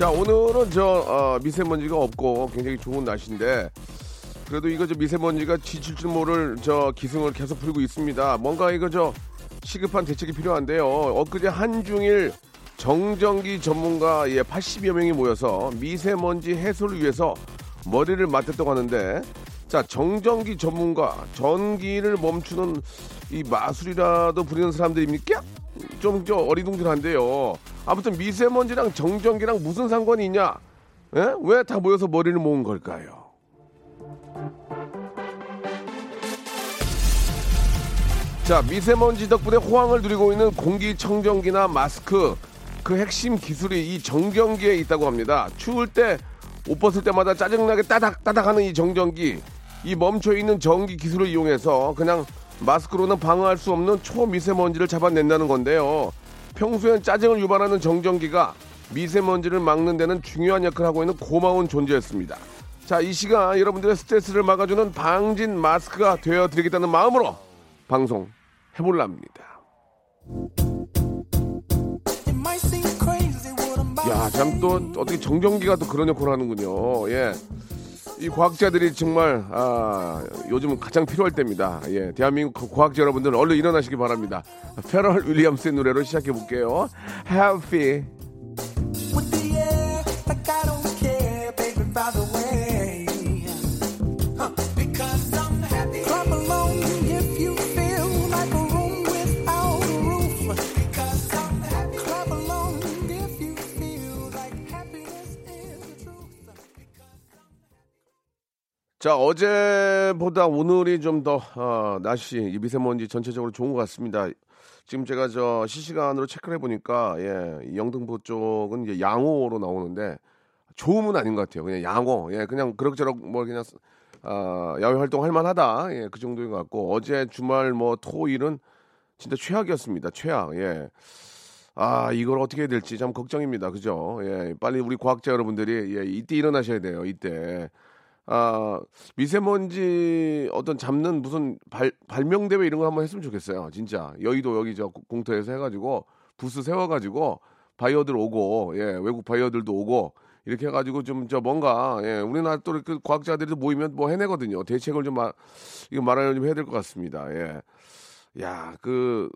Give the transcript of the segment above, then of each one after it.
자 오늘은 저 어, 미세먼지가 없고 굉장히 좋은 날씨인데 그래도 이거 저 미세먼지가 지칠 줄 모를 저 기승을 계속 부리고 있습니다. 뭔가 이거 저 시급한 대책이 필요한데요. 엊그제 한중일 정전기 전문가 예 80여 명이 모여서 미세먼지 해소를 위해서 머리를 맞댔다고 하는데 자 정전기 전문가 전기를 멈추는 이 마술이라도 부리는 사람들입니까? 좀 저 어리둥절한데요. 아무튼 미세먼지랑 정전기랑 무슨 상관이 있냐? 예? 왜다 모여서 머리를 모은 걸까요? 자, 미세먼지 덕분에 호황을 누리고 있는 공기청정기나 마스크 그 핵심 기술이 이 정전기에 있다고 합니다. 추울 때 옷 벗을 때마다 짜증나게 따닥 따닥 하는 이 정전기 이 멈춰 있는 전기 기술을 이용해서 그냥 마스크로는 방어할 수 없는 초미세먼지를 잡아낸다는 건데요. 평소엔 짜증을 유발하는 정전기가 미세먼지를 막는 데는 중요한 역할을 하고 있는 고마운 존재였습니다. 자, 이 시간 여러분들의 스트레스를 막아주는 방진 마스크가 되어 드리겠다는 마음으로 방송 해볼랍니다. 야, 참 또 어떻게 정전기가 또 그런 역할을 하는군요. 예. 이 과학자들이 정말 아, 요즘은 가장 필요할 때입니다. 예, 대한민국 과학자 여러분들 얼른 일어나시기 바랍니다. 페럴 윌리엄스의 노래로 시작해 볼게요. Happy. 자, 어제보다 오늘이 좀 더, 어, 날씨, 이 미세먼지 전체적으로 좋은 것 같습니다. 지금 제가 저 실시간으로 체크를 해보니까, 예, 이 영등포 쪽은 이제 양호로 나오는데, 좋음은 아닌 것 같아요. 그냥 양호. 예, 그냥 그럭저럭 뭐 그냥, 아, 야외 활동 할 만하다. 예, 그 정도인 것 같고, 어제 주말 뭐 토 일은 진짜 최악이었습니다. 최악. 예. 아, 이걸 어떻게 해야 될지 참 걱정입니다. 그죠? 예, 빨리 우리 과학자 여러분들이, 예, 이때 일어나셔야 돼요. 이때. 아, 미세먼지 어떤 잡는 무슨 발, 발명대회 이런 거 한번 했으면 좋겠어요. 진짜. 여의도 여기 저 공터에서 해가지고 부스 세워가지고 바이어들 오고, 예, 외국 바이어들도 오고, 이렇게 해가지고 좀 저 뭔가, 예, 우리나라 또 이렇게 과학자들이 모이면 뭐 해내거든요. 대책을 좀 말, 이거 말하려 좀 해야 될 것 같습니다. 예. 야, 그,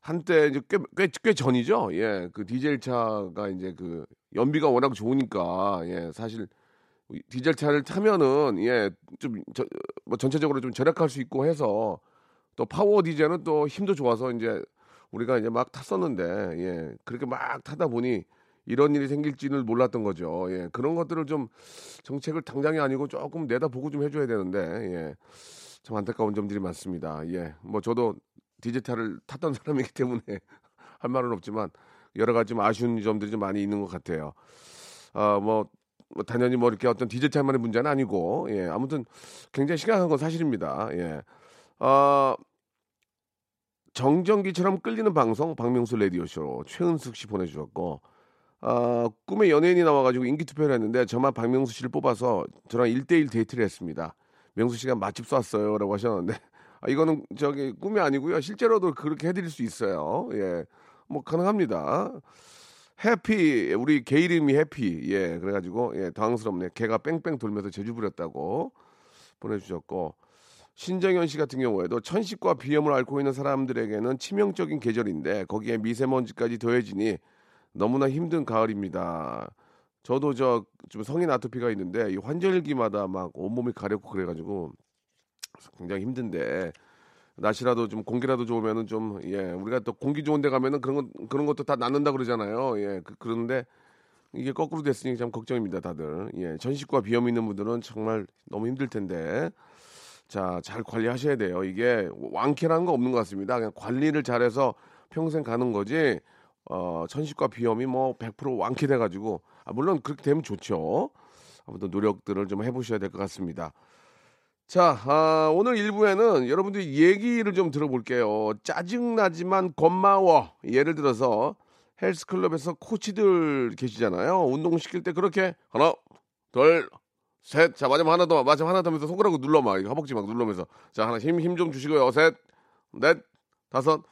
한때 이제 꽤, 꽤, 꽤 전이죠. 예, 그 디젤 차가 이제 그 연비가 워낙 좋으니까, 예, 사실 디젤 차를 타면은 예좀 뭐 전체적으로 좀 절약할 수 있고 해서 또 파워 디젤은 또 힘도 좋아서 이제 우리가 이제 막 탔었는데 예 그렇게 막 타다 보니 이런 일이 생길지는 몰랐던 거죠. 예 그런 것들을 좀 정책을 당장이 아니고 조금 내다 보고 좀 해줘야 되는데 예 참 안타까운 점들이 많습니다. 예뭐 저도 디젤 차를 탔던 사람이기 때문에 할 말은 없지만 여러 가지 좀 아쉬운 점들이 좀 많이 있는 것 같아요. 아뭐 뭐 당연히 뭐 이렇게 어떤 디젤 차만의 문제는 아니고 예 아무튼 굉장히 심각한 건 사실입니다. 예. 아 정전기처럼 끌리는 방송 박명수 라디오 쇼 최은숙 씨 보내주셨고 아 꿈에 연예인이 나와가지고 인기 투표를 했는데 저만 박명수 씨를 뽑아서 저랑 1대1 데이트를 했습니다. 명수 씨가 맛집 쐈어요라고 하셨는데 아, 이거는 저기 꿈이 아니고요 실제로도 그렇게 해드릴 수 있어요. 예, 뭐 가능합니다. 해피 우리 개 이름이 해피 예 그래가지고 예 당황스럽네 개가 뺑뺑 돌면서 제주 부렸다고 보내주셨고 신정현 씨 같은 경우에도 천식과 비염을 앓고 있는 사람들에게는 치명적인 계절인데 거기에 미세먼지까지 더해지니 너무나 힘든 가을입니다. 저도 저 좀 성인 아토피가 있는데 이 환절기마다 막 온몸이 가렵고 그래가지고 굉장히 힘든데 날씨라도 좀 공기라도 좋으면은 좀 예 우리가 또 공기 좋은 데 가면은 그런 것 그런 것도 다 낫는다 그러잖아요. 예 그, 그런데 이게 거꾸로 됐으니 참 걱정입니다 다들. 예 전식과 비염 있는 분들은 정말 너무 힘들 텐데. 자 잘 관리하셔야 돼요. 이게 완쾌라는 거 없는 것 같습니다. 그냥 관리를 잘해서 평생 가는 거지 어, 천식과 비염이 뭐 100% 완쾌돼가지고. 아, 물론 그렇게 되면 좋죠. 아무튼 노력들을 좀 해보셔야 될 것 같습니다. 자, 아, 오늘 1부에는 여러분들이 얘기를 좀 들어볼게요. 짜증나지만 고마워. 예를 들어서 헬스클럽에서 코치들 계시잖아요. 운동시킬 때 그렇게 하나, 둘, 셋. 자, 마지막 하나 더, 마지막 하나 더 하면서 손가락으로 눌러 막, 허벅지 막 누르면서. 자, 하나 힘, 힘 좀 주시고요. 셋, 넷, 다섯.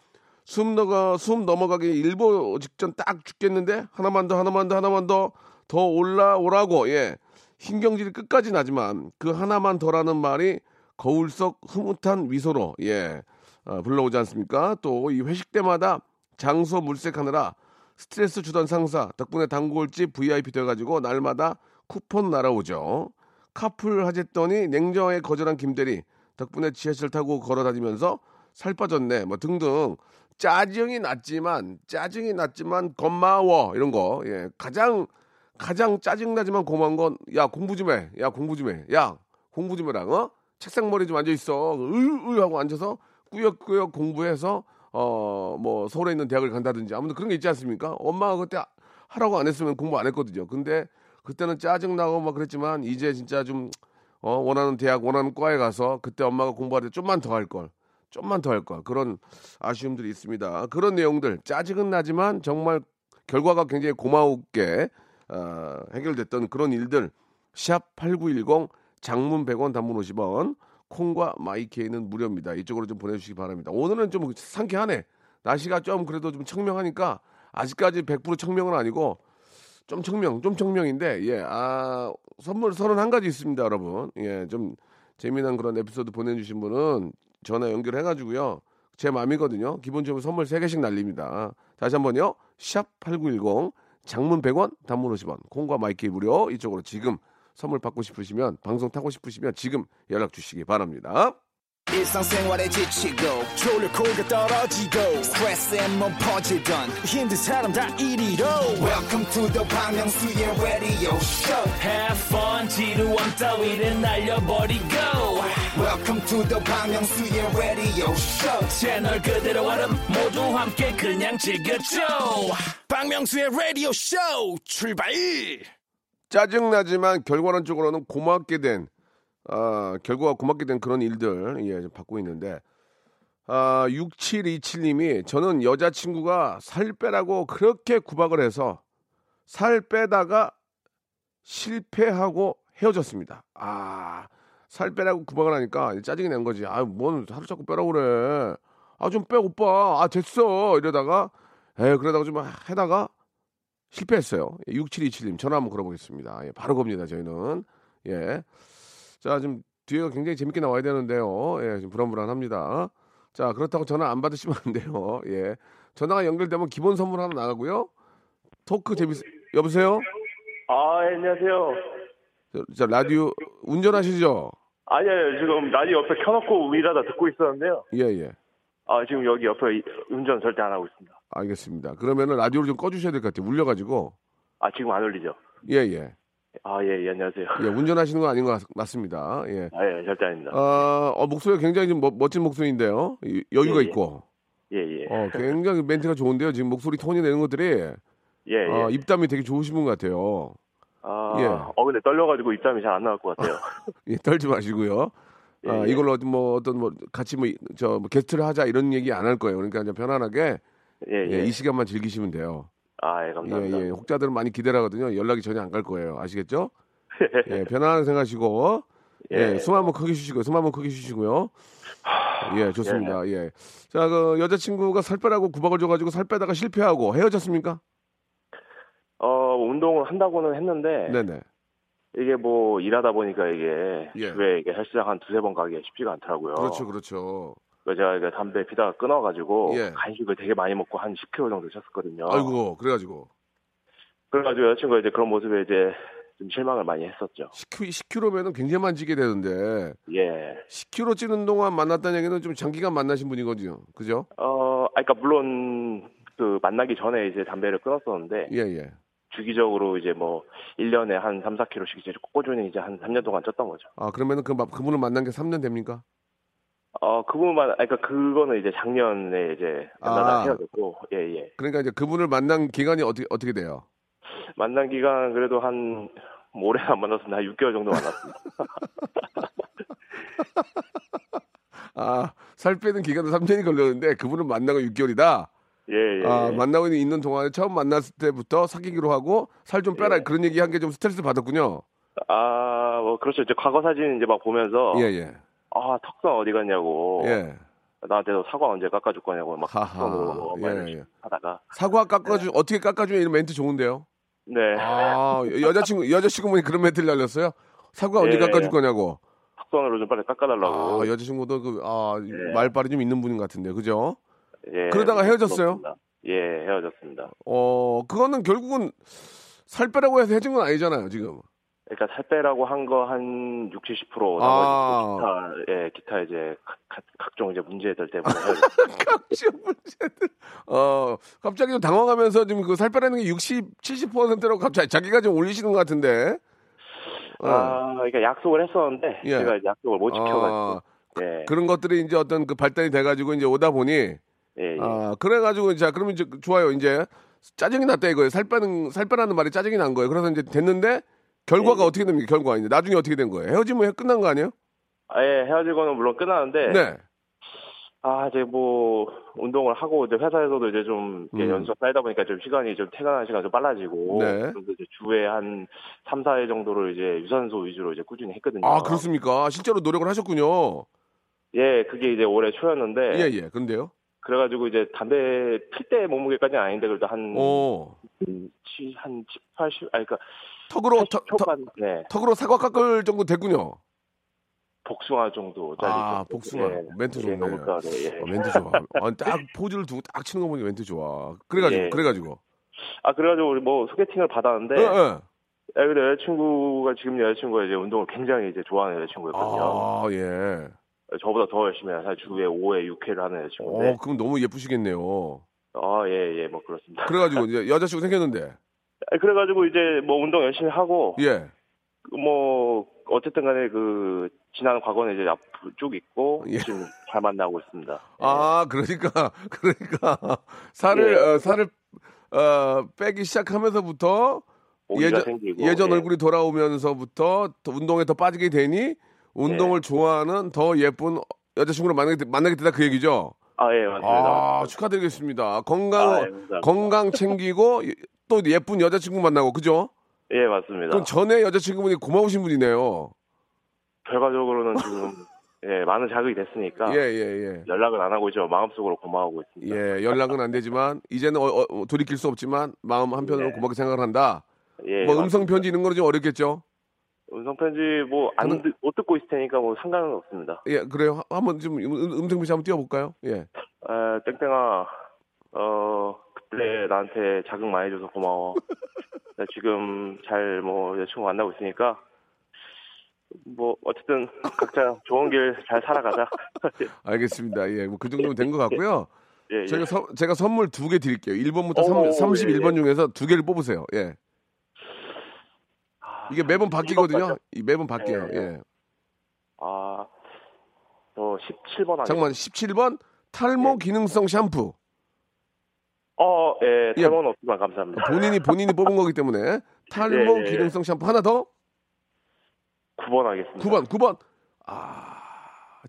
숨 넘어, 숨 넘어가기 일보 직전 딱 죽겠는데? 하나만 더, 하나만 더, 하나만 더, 더 올라오라고, 예. 신경질이 끝까지 나지만 그 하나만 더라는 말이 거울 속 흐뭇한 미소로, 예. 어, 불러오지 않습니까? 또 이 회식 때마다 장소 물색하느라 스트레스 주던 상사 덕분에 단골집 VIP 돼가지고 날마다 쿠폰 날아오죠. 카풀 하랬더니 냉정하게 거절한 김대리 덕분에 지하철 타고 걸어다니면서 살 빠졌네 뭐 등등 짜증이 났지만 짜증이 났지만 고마워 이런 거 예. 가장 가장 짜증 나지만 고마운 건 야 공부 좀 해. 야 공부 좀 해. 야 공부 좀 해라. 어? 책상 머리 좀 앉아 있어. 으으 하고 앉아서 꾸역꾸역 공부해서 어 뭐 서울에 있는 대학을 간다든지 아무튼 그런 게 있지 않습니까? 엄마가 그때 하라고 안 했으면 공부 안 했거든요. 근데 그때는 짜증 나고 막 그랬지만 이제 진짜 좀 어, 원하는 대학 원하는 과에 가서 그때 엄마가 공부할 때 좀만 더 할 걸. 좀만 더 할 걸. 그런 아쉬움들이 있습니다. 그런 내용들 짜증은 나지만 정말 결과가 굉장히 고마우게 어, 해결됐던 그런 일들 샵 8910 장문 100원 단문 50원 콩과 마이케이는 무료입니다. 이쪽으로 좀 보내주시기 바랍니다. 오늘은 좀 상쾌하네. 날씨가 좀 그래도 좀 청명하니까 아직까지 100% 청명은 아니고 좀 청명, 좀 청명인데 예, 아 선물 31가지 있습니다, 여러분. 예, 좀 재미난 그런 에피소드 보내주신 분은 전화 연결해가지고요. 제 맘이거든요. 기본적으로 선물 3개씩 날립니다. 다시 한번요. 샵 8910 장문 100원, 단문 50원, 콩과 마이크 무료 이쪽으로 지금 선물 받고 싶으시면 방송 타고 싶으시면 지금 연락 주시기 바랍니다. 지치고, 떨어지고, 퍼지던, welcome to the Bang radio show. Have fun 지루함 따위를 날려버리고 welcome to the Myung-soo's radio show. 채널 그대로 얼음 모두 함께 그냥 즐겨줘. 박명수의 라디오 쇼 출발! 짜증나지만 결과론적으로는 고맙게 된, 아, 결과가 고맙게 된 그런 일들, 예, 좀 받고 있는데, 아, 6727님이 저는 여자친구가 살 빼라고 그렇게 구박을 해서 살 빼다가 실패하고 헤어졌습니다. 아, 살 빼라고 구박을 하니까 짜증이 난 거지. 아, 뭔 하루 자꾸 빼라고 그래. 아, 좀 빼, 오빠. 아, 됐어. 이러다가, 에 그러다가 좀 해다가 실패했어요. 6727님 전화 한번 걸어보겠습니다. 예, 바로 겁니다. 저희는 예. 자, 지금 뒤에가 굉장히 재밌게 나와야 되는데요. 예, 지금 불안불안합니다. 자, 그렇다고 전화 안 받으시면 안 돼요. 예. 전화가 연결되면 기본 선물 하나 나가고요. 토크 재밌, 여보세요? 아, 예, 안녕하세요. 저, 저 라디오 운전하시죠? 아니요, 지금 라디오 옆에 켜놓고 일하다 듣고 있었는데요. 예, 예. 아, 지금 여기 옆에 이- 운전 절대 안 하고 있습니다. 알겠습니다. 그러면은 라디오를 좀 꺼주셔야 될 것 같아요. 울려가지고. 아, 지금 안 울리죠? 예, 예. 아, 예, 예, 안녕하세요. 예, 운전하시는 거 아닌 것 같- 맞습니다. 예. 아, 예, 절대 아닙니다. 아, 어, 목소리가 굉장히 좀 멋- 멋진 목소리인데요. 이- 여유가 예, 예. 있고. 예, 예. 어, 굉장히 멘트가 좋은데요. 지금 목소리 톤이 내는 것들이 예, 예. 어, 입담이 되게 좋으신 분 같아요. 아, 예. 어, 근데 떨려가지고 입담이 잘 안 나올 것 같아요. 예, 떨지 마시고요. 예, 아, 예. 이걸로 뭐 어떤 뭐 같이 뭐저 게스트를 하자 이런 얘기 안 할 거예요. 그러니까 그냥 편안하게 예, 예, 예. 이 시간만 즐기시면 돼요. 아, 예, 예, 감사합니다. 예. 혹자들은 많이 기대를 하거든요. 연락이 전혀 안 갈 거예요. 아시겠죠? 예, 편안하게 생각하시고 예, 예. 숨 한번 크게 쉬시고요. 숨 한번 크게 쉬시고요. 예, 좋습니다. 예. 자, 그 여자친구가 살 빼라고 구박을 줘가지고 살 빼다가 실패하고 헤어졌습니까? 어, 운동을 한다고는 했는데, 네네. 이게 뭐, 일하다 보니까 이게, 예. 주에 이게 헬스장 한 두세 번 가기가 쉽지가 않더라고요. 그렇죠, 그렇죠. 그래서 제가 이게 담배 피다가 끊어가지고, 예. 간식을 되게 많이 먹고 한 10kg 정도 쪘었거든요. 아이고, 그래가지고 그래가지고 여자친구가 이제 그런 모습에 이제 좀 실망을 많이 했었죠. 10kg, 10kg면은 굉장히 많이 찌게 되는데 예. 10kg 찌는 동안 만났다는 얘기는 좀 장기간 만나신 분이거든요. 그죠? 어, 아, 그러니까 물론 그 만나기 전에 이제 담배를 끊었었는데 예, 예. 주기적으로 이제 뭐 1년에 한 3, 4kg씩 이제 꾸준히 이제 한 3년 동안 쪘던 거죠. 아, 그러면은 그 마- 그분을 만난 게 3년 됩니까? 어 그분만 아니, 그러니까 그거는 이제 작년에 이제 만나다 아. 헤어졌고 예 예. 그러니까 이제 그분을 만난 기간이 어떻게 어떻게 돼요? 만난 기간 그래도 한 뭐 오래 안 만났습니다. 한 6개월 정도 만났습니다. 아, 살 빼는 기간은 3년이 걸렸는데 그분을 만나고 6개월이다. 예 예. 아, 예. 만나고 있는 동안에 처음 만났을 때부터 사귀기로 하고 살 좀 빼라 예. 그런 얘기 한 게 좀 스트레스 받았군요. 아, 뭐 그렇죠. 이제 과거 사진 이제 막 보면서 예, 예. 아 턱선 어디 갔냐고 예. 나한테도 사과 언제 깎아줄 거냐고 막 하하, 예, 예. 하다가 사과 깎아주 어떻게 깎아주냐 이런 멘트 좋은데요. 네 아, 여자친구 여자친구분이 그런 멘트를 날렸어요. 사과 언제 예, 깎아줄 예. 거냐고. 턱선으로 좀 빨리 깎아달라고 아, 여자친구도 그, 아, 예. 말빨이 좀 있는 분인 것 같은데, 그죠? 예, 그러다가 헤어졌어요? 그렇습니다. 예 헤어졌습니다. 어, 그거는 결국은 살 빼라고 해서 헤어진 건 아니잖아요, 지금. 그러니까 살 빼라고 한 거 한 6, 70% 아. 기타 예 기타 이제 각, 각- 각종 이제 문제들 때문에. 각종 문제들. 어, 갑자기 좀 당황하면서 지금 그 살 빼라는 게 60, 70%라고 갑자기 자기가 좀 올리시는 것 같은데. 어. 아 그러니까 약속을 했었는데 예. 제가 약속을 못 지켜가지고 아, 예, 그런 것들이 이제 어떤 그 발달이 돼가지고 이제 오다 보니, 예, 예. 아, 그래가지고, 자, 그러면 이제 좋아요. 이제 짜증이 났다 이거예요. 살 빼는, 살 빼라는 말이 짜증이 난 거예요. 그래서 이제 됐는데, 결과가 예. 어떻게 됩니까? 결과. 이제 나중에 어떻게 된 거예요? 헤어지면 끝난 거 아니에요? 아, 예, 헤어지고는 물론 끝나는데 네. 아 이제 뭐 운동을 하고 이제 회사에서도 이제 좀 음. 연수가 쌓이다 보니까 좀 시간이 좀 퇴근하는 시간 좀 빨라지고 네. 그래서 이제 주에 한 3, 4회 정도를 이제 유산소 위주로 이제 꾸준히 했거든요. 아, 그렇습니까? 실제로 노력을 하셨군요. 예, 그게 이제 올해 초였는데 예, 예. 근데요? 그래가지고 이제 담배 필 때 몸무게까지는 아닌데 그래도 한, 오. 치, 한 7, 80, 아니, 그니까, 턱으로, 80 턱, 턱, 초반, 네, 턱으로 사과 깎을 정도 됐군요. 복숭아 정도. 아, 복숭아. 멘트 좋네. 그러니까, 네, 예. 어, 멘트 좋아. 아, 딱 포즈를 두고 딱 치는 거 보니까 멘트 좋아. 그래가지고, 예. 그래가지고. 아, 그래가지고 우리 뭐 소개팅을 받았는데, 예, 예. 야, 근데 여자친구가 지금 여자친구가 이제 운동을 굉장히 이제 좋아하는 여자친구였거든요. 아, 예. 저보다 더 열심히 해요. 사실 주에 5회, 6회를 하는 여자친구인데. 어, 그럼 너무 예쁘시겠네요. 아, 예, 예, 뭐 그렇습니다. 그래가지고 이제 여자친구 생겼는데. 아, 그래가지고 이제 뭐 운동 열심히 하고, 예. 뭐 어쨌든 간에 그 지난 과거는 이제 쭉 있고 예. 지금 잘 만나고 있습니다. 예. 아, 그러니까, 그러니까, 살을, 예. 어, 살을, 어, 빼기 시작하면서부터 예전, 생기고, 예전 예. 얼굴이 돌아오면서부터 더 운동에 더 빠지게 되니 운동을 좋아하는 더 예쁜 여자친구를 만나게, 되- 만나게 되다 그 얘기죠? 아, 예, 맞습니다. 아, 축하드리겠습니다. 건강, 아, 예. 건강 챙기고 또 예쁜 여자친구 만나고, 그죠? 예, 맞습니다. 그럼 전에 여자친구분이 고마우신 분이네요. 결과적으로는 지금 예, 많은 자극이 됐으니까 예, 예, 예. 연락은 안 하고 있죠. 마음속으로 고마워하고 있습니다. 예, 연락은 안 되지만 이제는 어, 어, 돌이킬 수 없지만 마음 한편으로 네. 고맙게 생각을 한다. 예, 뭐 맞습니다. 음성 편지 이런 거는 좀 어렵겠죠. 음성 편지 뭐안 못 듣고 있을 테니까 뭐 상관은 없습니다. 예, 그래요. 하- 한번 좀 음, 음성 편지 한번 띄워볼까요? 예. 아, 땡땡아, 어 그때 나한테 자극 많이 줘서 고마워. 나 지금 잘 뭐 여자친구 만나고 있으니까 뭐 어쨌든 각자 좋은 길 잘 살아가자. 알겠습니다. 예, 뭐 그 정도면 된 것 같고요. 예, 예. 제가 서- 제가 선물 두 개 드릴게요. 1번부터 오, 3, 31번 예, 중에서 두 개를 뽑으세요. 예. 아, 이게 매번 바뀌거든요. 이것까지요? 이 매번 바뀌어요. 예, 예. 아, 저 17번 하겠습니다. 잠깐만 17번 탈모 기능성 샴푸. 어, 예, 예. 탈모는 없지만 감사합니다. 본인이 본인이 뽑은 거기 때문에 탈모 예, 예, 예. 기능성 샴푸 하나 더 9번 하겠습니다. 9번 9번 아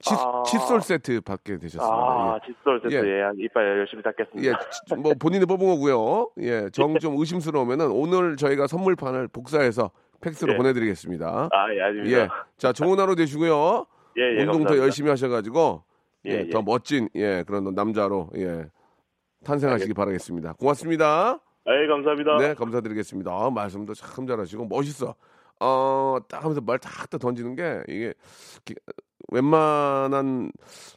칫, 아. 칫솔 세트 받게 되셨습니다. 아, 칫솔 세트, 예. 예, 한 이빨 열심히 예, 닦겠습니다. 예, 치- 뭐 본인이 뽑은 거고요. 예, 정 좀 의심스러우면은 오늘 저희가 선물판을 복사해서 팩스로 예. 보내드리겠습니다. 아, 예, 아닙니다. 예, 자 좋은 하루 되시고요. 예, 예, 운동 더 감사합니다. 열심히 하셔가지고 예, 예, 예. 더 멋진 예 그런 남자로 예 탄생하시기 바라겠습니다. 고맙습니다. 예, 감사합니다. 네, 감사드리겠습니다. 아, 말씀도 참 잘하시고 멋있어. 어, 딱 하면서 말딱 던지는 게 이게 기- 웬만한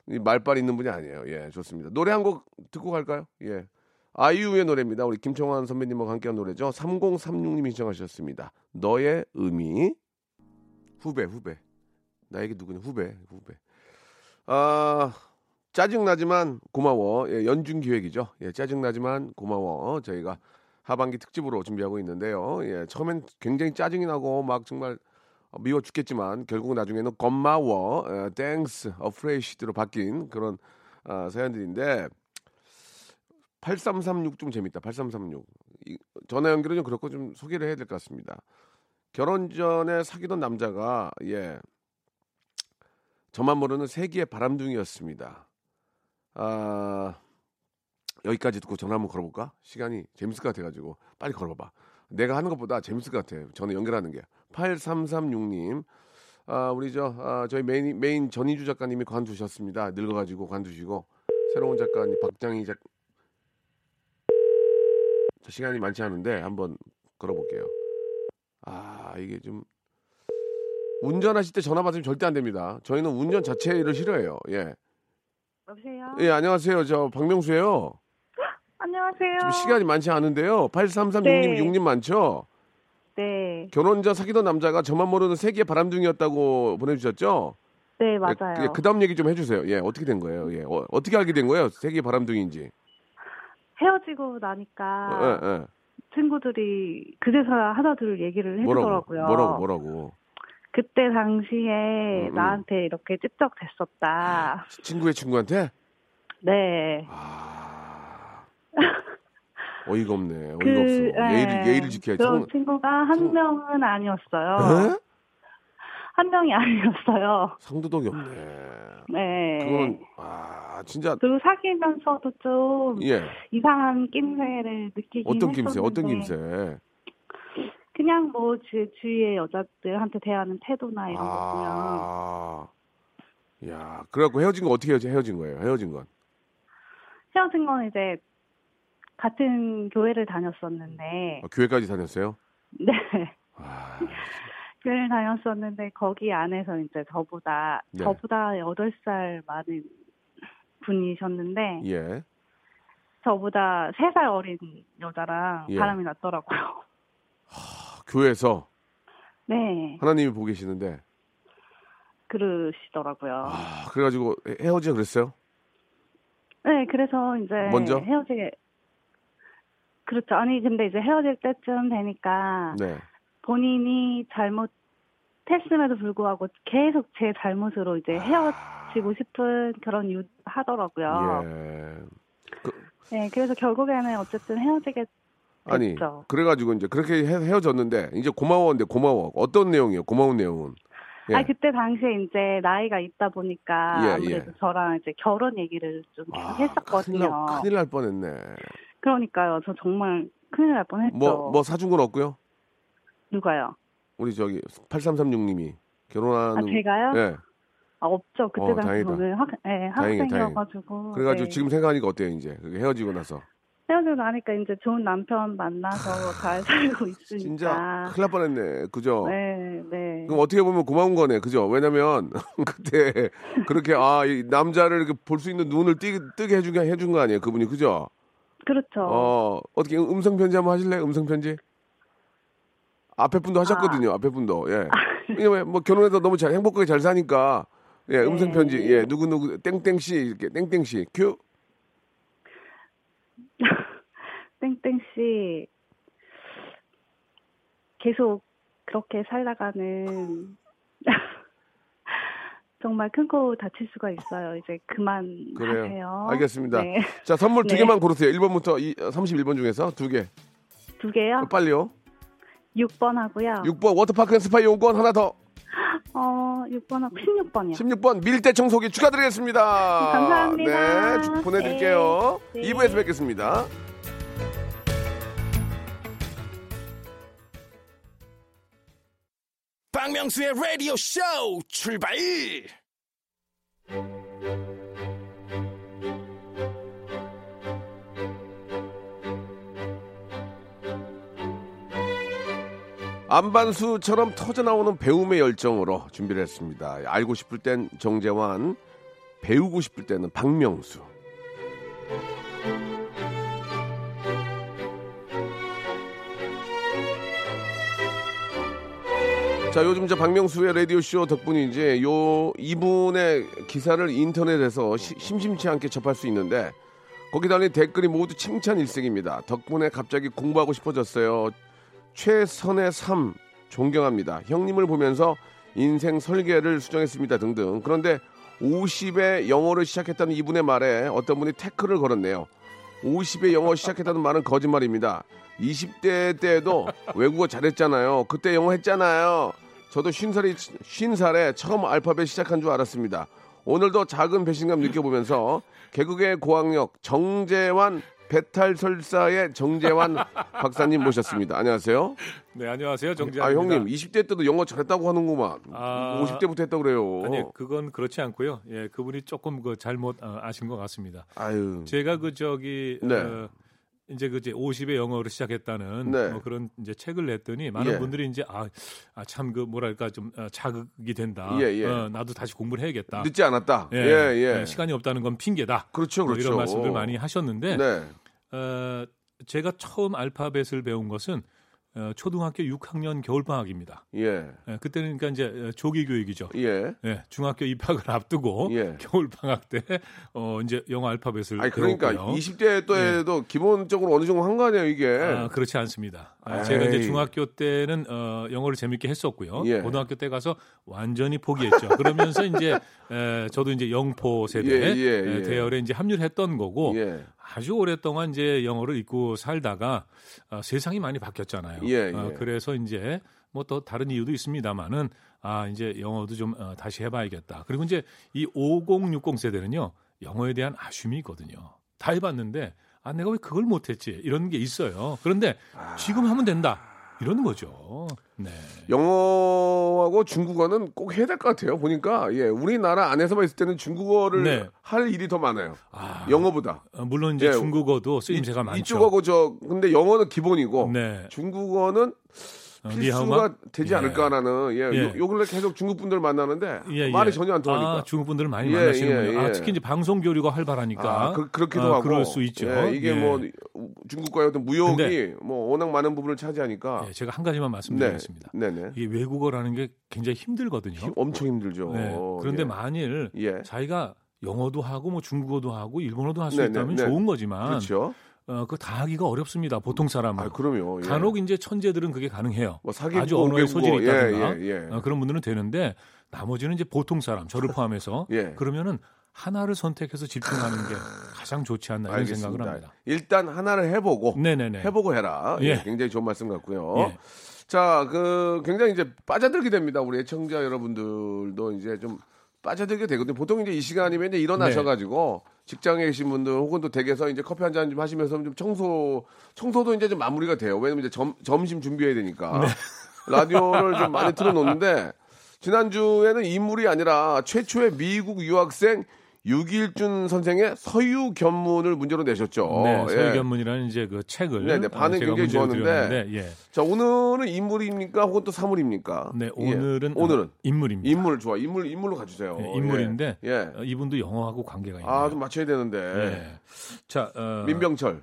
이 말빨 있는 분이 아니에요. 예, 좋습니다. 노래 한 곡 듣고 갈까요? 예. 아이유의 노래입니다. 우리 김청환 선배님과 함께한 노래죠. 3036님이 신청하셨습니다. 너의 의미. 후배, 후배. 나에게 누구냐? 후배, 후배. 아, 짜증나지만 고마워. 예, 연중 기획이죠. 예, 짜증나지만 고마워. 저희가 하반기 특집으로 준비하고 있는데요. 예, 처음엔 굉장히 짜증이 나고 막 정말 어, 미워 죽겠지만 결국 나중에는 고마워, 어, thanks, afraid로 바뀐 그런 어, 사연들인데 8336 좀 재밌다. 8336. 이, 전화 연결은 좀 그렇고 좀 소개를 해야 될 것 같습니다. 결혼 전에 사귀던 남자가 예 저만 모르는 세기의 바람둥이였습니다. 아 여기까지 듣고 전화 한번 걸어볼까? 시간이 재밌을 것 같아가지고 빨리 걸어봐. 내가 하는 것보다 재밌을 것 같아. 전화 연결하는 게. 8336님. 아, 우리 저, 아, 저희 메인, 메인 전희주 작가님이 관두셨습니다. 늙어가지고 관두시고. 새로운 작가님, 박장희 작, 자, 시간이 많지 않은데 한번 걸어볼게요. 아, 이게 좀. 운전하실 때 전화 받으면 절대 안 됩니다. 저희는 운전 자체를 싫어해요. 예. 여보세요? 예, 안녕하세요. 저 박명수예요. 안녕하세요. 지금 시간이 많지 않은데요. 8336님, 네. 6님 많죠? 네, 결혼 전 사귀던 남자가 저만 모르는 세기의 바람둥이였다고 보내주셨죠? 네 예, 맞아요. 예, 그 다음 얘기 좀 해주세요. 예, 어떻게 된 거예요? 예, 어, 떻게 알게 된 거예요? 세기의 바람둥이인지. 헤어지고 나니까 어, 예, 예. 친구들이 그제서야 하나둘 얘기를? 해주더라고요. 뭐라고? 뭐라고? 그때 당시에 음, 음. 나한테 이렇게 찝적댔었다. 친구의 친구한테? 네. 아. 어이가 없네. 어이가 그, 없어. 예, 예의를, 예의를 지켜야지. 성- 친구가 한 성- 명은 아니었어요. 에? 한 명이 아니었어요. 상도덕이 없네. 네. 그거는, 아, 진짜, 그리고 사귀면서도 좀 예. 이상한 낌새를 느끼긴 어떤 김새, 어떤 김새? 그냥 뭐 주, 주위의 여자들한테 대하는 태도나 이런 거 아. 야, 그래갖고 헤어진 거 어떻게 헤어진, 헤어진 거예요? 헤어진 건. 헤어진 건 이제 같은 교회를 다녔었는데 아, 교회까지 다녔어요? 네 아, 교회를 다녔었는데 거기 안에서 이제 저보다 네. 저보다 8살 많은 분이셨는데 예. 저보다 3살 어린 여자랑 예. 바람이 났더라고요. 아, 교회에서 네 하나님이 보고 계시는데, 그러시더라고요. 아, 그래가지고 헤- 헤어지자 그랬어요? 네 그래서 이제 먼저? 헤어지게 그렇죠. 아니 근데 이제 헤어질 때쯤 되니까 네. 본인이 잘못 했음에도 불구하고 계속 제 잘못으로 이제 헤어지고 싶은 그런 이유 하더라고요. 예. 네, 그래서 결국에는 어쨌든 헤어지게 아니, 됐죠. 그래가지고 이제 그렇게 헤, 헤어졌는데, 이제 고마웠는데 고마워. 어떤 내용이에요? 고마운 내용은? 예. 아 그때 당시에 이제 나이가 있다 보니까 예, 아무래도 예. 저랑 이제 결혼 얘기를 좀 계속 아, 했었거든요. 큰일, 날, 큰일 날 뻔했네. 그러니까요, 저 정말 큰일 날 뻔했죠. 뭐, 뭐 사준 건 없고요? 누가요? 우리 저기 8336님이 결혼하는. 아 제가요? 예. 아, 없죠. 그때 어, 당시. 저는 학, 네, 다행이다, 학생이어가지고. 그래가지고 네. 지금 생각하니까 어때요, 이제? 헤어지고 나서. 헤어지고 나니까 이제 좋은 남편 만나서 잘 살고 있으니까. 진짜 큰일 날 뻔했네. 그죠? 네, 네. 그럼 어떻게 보면 고마운 거네. 그죠? 왜냐면 그때 그렇게 아, 이 남자를 볼수 있는 눈을 뜨, 뜨게 해준, 게- 해준 거 아니에요? 그분이. 그죠? 그렇죠. 어, 어떻게 음성 편지 한번 하실래요? 음성 편지? 앞에 분도 하셨거든요. 앞에 분도. 예. 왜냐면 뭐 결혼해서 너무 잘 행복하게 잘 사니까 예, 음성 편지. 예. 누구 누구 땡땡 씨 이렇게 땡땡 씨. 큐. 땡땡 씨 계속 그렇게 살다가는 정말 큰코 다칠 수가 있어요. 이제 그만 그래요. 하세요. 알겠습니다. 네. 자, 선물 두 네. 개만 고르세요. 1번부터 이, 31번 중에서 두 개. 두 개요? 빨리요. 6번 하고요. 6번 워터파크 and 스파 이용권 하나 더. 어, 6번 하고 16번이요. 16번 밀대 청소기 축하드리겠습니다. 감사합니다. 네, 주- 보내드릴게요. 네. 2부에서 뵙겠습니다. 박명수의 라디오 쇼 출발! 안반수처럼 터져나오는 배움의 열정으로 준비를 했습니다. 알고 싶을 땐 정재환, 배우고 싶을 때는 박명수. 자, 요즘 저 박명수의 라디오쇼 덕분인지 요 이분의 기사를 인터넷에서 시- 심심치 않게 접할 수 있는데 거기 달린 댓글이 모두 칭찬 일색입니다. 덕분에 갑자기 공부하고 싶어졌어요. 최선의 삶 존경합니다. 형님을 보면서 인생 설계를 수정했습니다. 등등. 그런데 50에 영어를 시작했다는 이분의 말에 어떤 분이 태클을 걸었네요. 50에 영어 시작했다는 말은 거짓말입니다. 20대 때도 외국어 잘했잖아요. 그때 영어 했잖아요. 저도 50살이, 50살에 처음 알파벳 시작한 줄 알았습니다. 오늘도 작은 배신감 느껴보면서 개그의 고학력 정재환 배탈 설사의 정재환 박사님 모셨습니다. 안녕하세요. 네, 안녕하세요. 아, 정재환입니다. 형님, 20대 때도 영어 잘했다고 하는구만. 아. 50대부터 했다고 그래요. 아니, 그건 그렇지 않고요. 예, 그분이 조금 그 잘못 어, 아신 것 같습니다. 아유. 제가 그 저기 네. 어, 이제 그 이제 50에 영어를 시작했다는 네. 뭐 그런 이제 책을 냈더니 많은 예. 분들이 이제 아참 그 뭐랄까 좀 어, 자극이 된다. 예, 예. 어, 나도 다시 공부를 해야겠다. 늦지 않았다. 예, 예, 예. 예, 시간이 없다는 건 핑계다. 그렇죠, 뭐 그렇죠. 이런 말씀들 많이 하셨는데 네. 어, 제가 처음 알파벳을 배운 것은 어, 초등학교 6학년 겨울 방학입니다. 예. 예, 그때는 그러니까 이제 어, 조기 교육이죠. 예. 예, 중학교 입학을 앞두고 예. 겨울 방학 때 어, 이제 영어 알파벳을 아니, 그러니까 배웠고요. 20대 때도 기본적으로 어느 정도 한 거 아니에요, 이게. 아, 그렇지 않습니다. 아, 제가 이제 에이. 중학교 때는 어, 영어를 재밌게 했었고요. 예. 고등학교 때 가서 완전히 포기했죠. 그러면서 이제 에, 저도 이제 영포 세대 예, 예, 예. 에, 대열에 이제 합류를 했던 거고 예. 아주 오랫동안 이제 영어를 잊고 살다가 어, 세상이 많이 바뀌었잖아요. 예, 어, 예. 그래서 이제 뭐 또 다른 이유도 있습니다만은 아 이제 영어도 좀 어, 다시 해봐야겠다. 그리고 이제 이 5060 세대는요 영어에 대한 아쉬움이 있거든요. 다 해봤는데 아 내가 왜 그걸 못했지 이런 게 있어요. 그런데 지금 하면 된다 이러는 거죠. 네. 영어하고 중국어는 꼭 해야 될 것 같아요. 보니까 예, 우리나라 안에서만 있을 때는 중국어를 네. 할 일이 더 많아요. 아, 영어보다. 어, 물론 이제 예, 중국어도 쓰임새가 많죠. 이쪽하고 저 근데 영어는 기본이고 네. 중국어는 어, 필수가 니하오마? 되지 예. 않을까라는 예, 예. 요, 요 근래 계속 중국 분들 만나는데 예, 말이 예. 전혀 안 통하니까. 아, 중국 분들을 많이 예, 만나시는군요. 아, 특히 이제 방송 교류가 활발하니까. 아, 그, 렇기도 아, 하고 그럴 수 있죠. 예, 이게 예. 뭐 중국과의 어떤 무역이 뭐 워낙 많은 부분을 차지하니까 예, 제가 한 가지만 네, 말씀드리겠습니다. 네, 네. 이게 외국어라는 게 굉장히 힘들거든요. 엄청 힘들죠. 네. 그런데 예. 만일 예. 자기가 영어도 하고 뭐 중국어도 하고 일본어도 할수 네, 있다면 네, 네. 좋은 거지만 그렇죠. 어, 그거 다 하기가 어렵습니다. 보통 사람은. 아, 그럼요. 예. 간혹 이제 천재들은 그게 가능해요. 뭐 아주 오개고, 소질이 있다든가 예, 예, 예. 어, 그런 분들은 되는데 나머지는 이제 보통 사람 저를 포함해서 예. 그러면은 하나를 선택해서 집중하는 게 가장 좋지 않나 이런 생각을 알겠습니다. 합니다. 일단 하나를 해보고 네네네. 해보고 해라. 예, 예. 굉장히 좋은 말씀 같고요. 예. 자, 그 굉장히 이제 빠져들게 됩니다. 우리 애청자 여러분들도 이제 좀 빠져들게 되거든요. 보통 이제 이 시간이면 이제 일어나셔가지고 네. 직장에 계신 분들 혹은 또 댁에서 이제 커피 한 잔 좀 하시면서 좀 청소 청소도 이제 좀 마무리가 돼요. 왜냐면 이제 점, 점심 준비해야 되니까 네. 라디오를 좀 많이 틀어놓는데 지난주에는 인물이 아니라 최초의 미국 유학생 유길준 선생의 서유 견문을 문제로 내셨죠. 네, 예. 서유 견문이라는 이제 그 책을 네, 네, 반응 어, 제가 굉장히 좋았는데 예. 자 오늘은 인물입니까 혹은 또 사물입니까? 네, 예. 오늘은 오늘은 인물입니다. 인물 좋아 인물 인물로 가 주세요. 예, 인물인데 예. 예. 어, 이분도 영어하고 관계가 있네요. 아 좀 맞춰야 되는데 예. 자, 어, 민병철.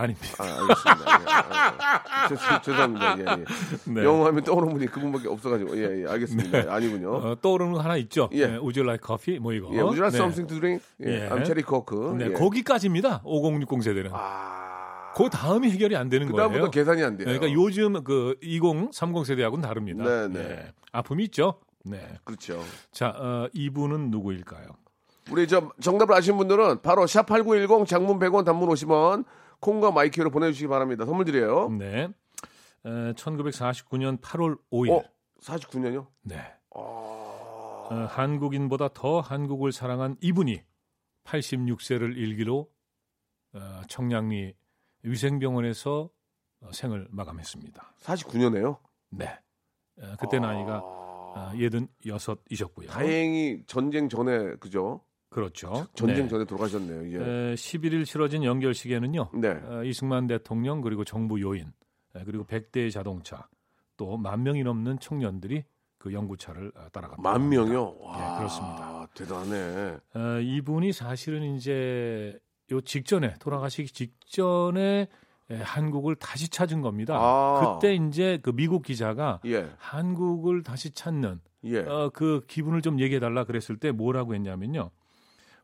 아닙니다. 아 알겠습니다. 예, 예. 죄- 죄- 죄송합니다. 예, 예. 네. 영어 하면 떠오르는 분이 그분밖에 없어가지고 예 예 알겠습니다. 아니군요. 어, 떠오르는 거 하나 있죠. 예. 예. Would you like coffee? 뭐 이거. 예, Would you like 네. something to drink? 예, 예. I'm Cherry Coke. 네, 예. 거기까지입니다. 5060 세대는. 아. 그 다음이 해결이 안 되는 거예요. 그다음부터 계산이 안 돼요. 그러니까 요즘 그 20, 30 세대하고는 다릅니다. 네, 네. 예. 아픔이 있죠. 네. 그렇죠. 자, 어, 이분은 누구일까요? 우리 저 정답을 아시는 분들은 바로 샵8910 장문 100원 단문 50원 콩과 my K로 보내주시기 바랍니다. 선물 드려요. 네. 어, 1949년 8월 5일. 어? 49년요? 네. 어, 한국인보다 더 한국을 사랑한 이분이 86세를 일기로 어, 청량리 위생병원에서 어, 생을 마감했습니다. 49년에요? 네. 어, 그때 나이가 어, 86이셨고요. 다행히 전쟁 전에 그죠? 그렇죠. 전쟁 네. 전에 돌아가셨네요. 예. 에, 11일 치러진 연결식에는요. 네. 어, 이승만 대통령 그리고 정부 요인 에, 그리고 100대의 자동차 또 만 명이 넘는 청년들이 그 연구차를 어, 따라갑니다. 만 명이요? 와, 네, 그렇습니다. 대단해. 어, 이분이 사실은 이제 요 직전에 돌아가시기 직전에 에, 한국을 다시 찾은 겁니다. 아. 그때 이제 그 미국 기자가 예. 한국을 다시 찾는 예. 어, 그 기분을 좀 얘기해 달라 그랬을 때 뭐라고 했냐면요.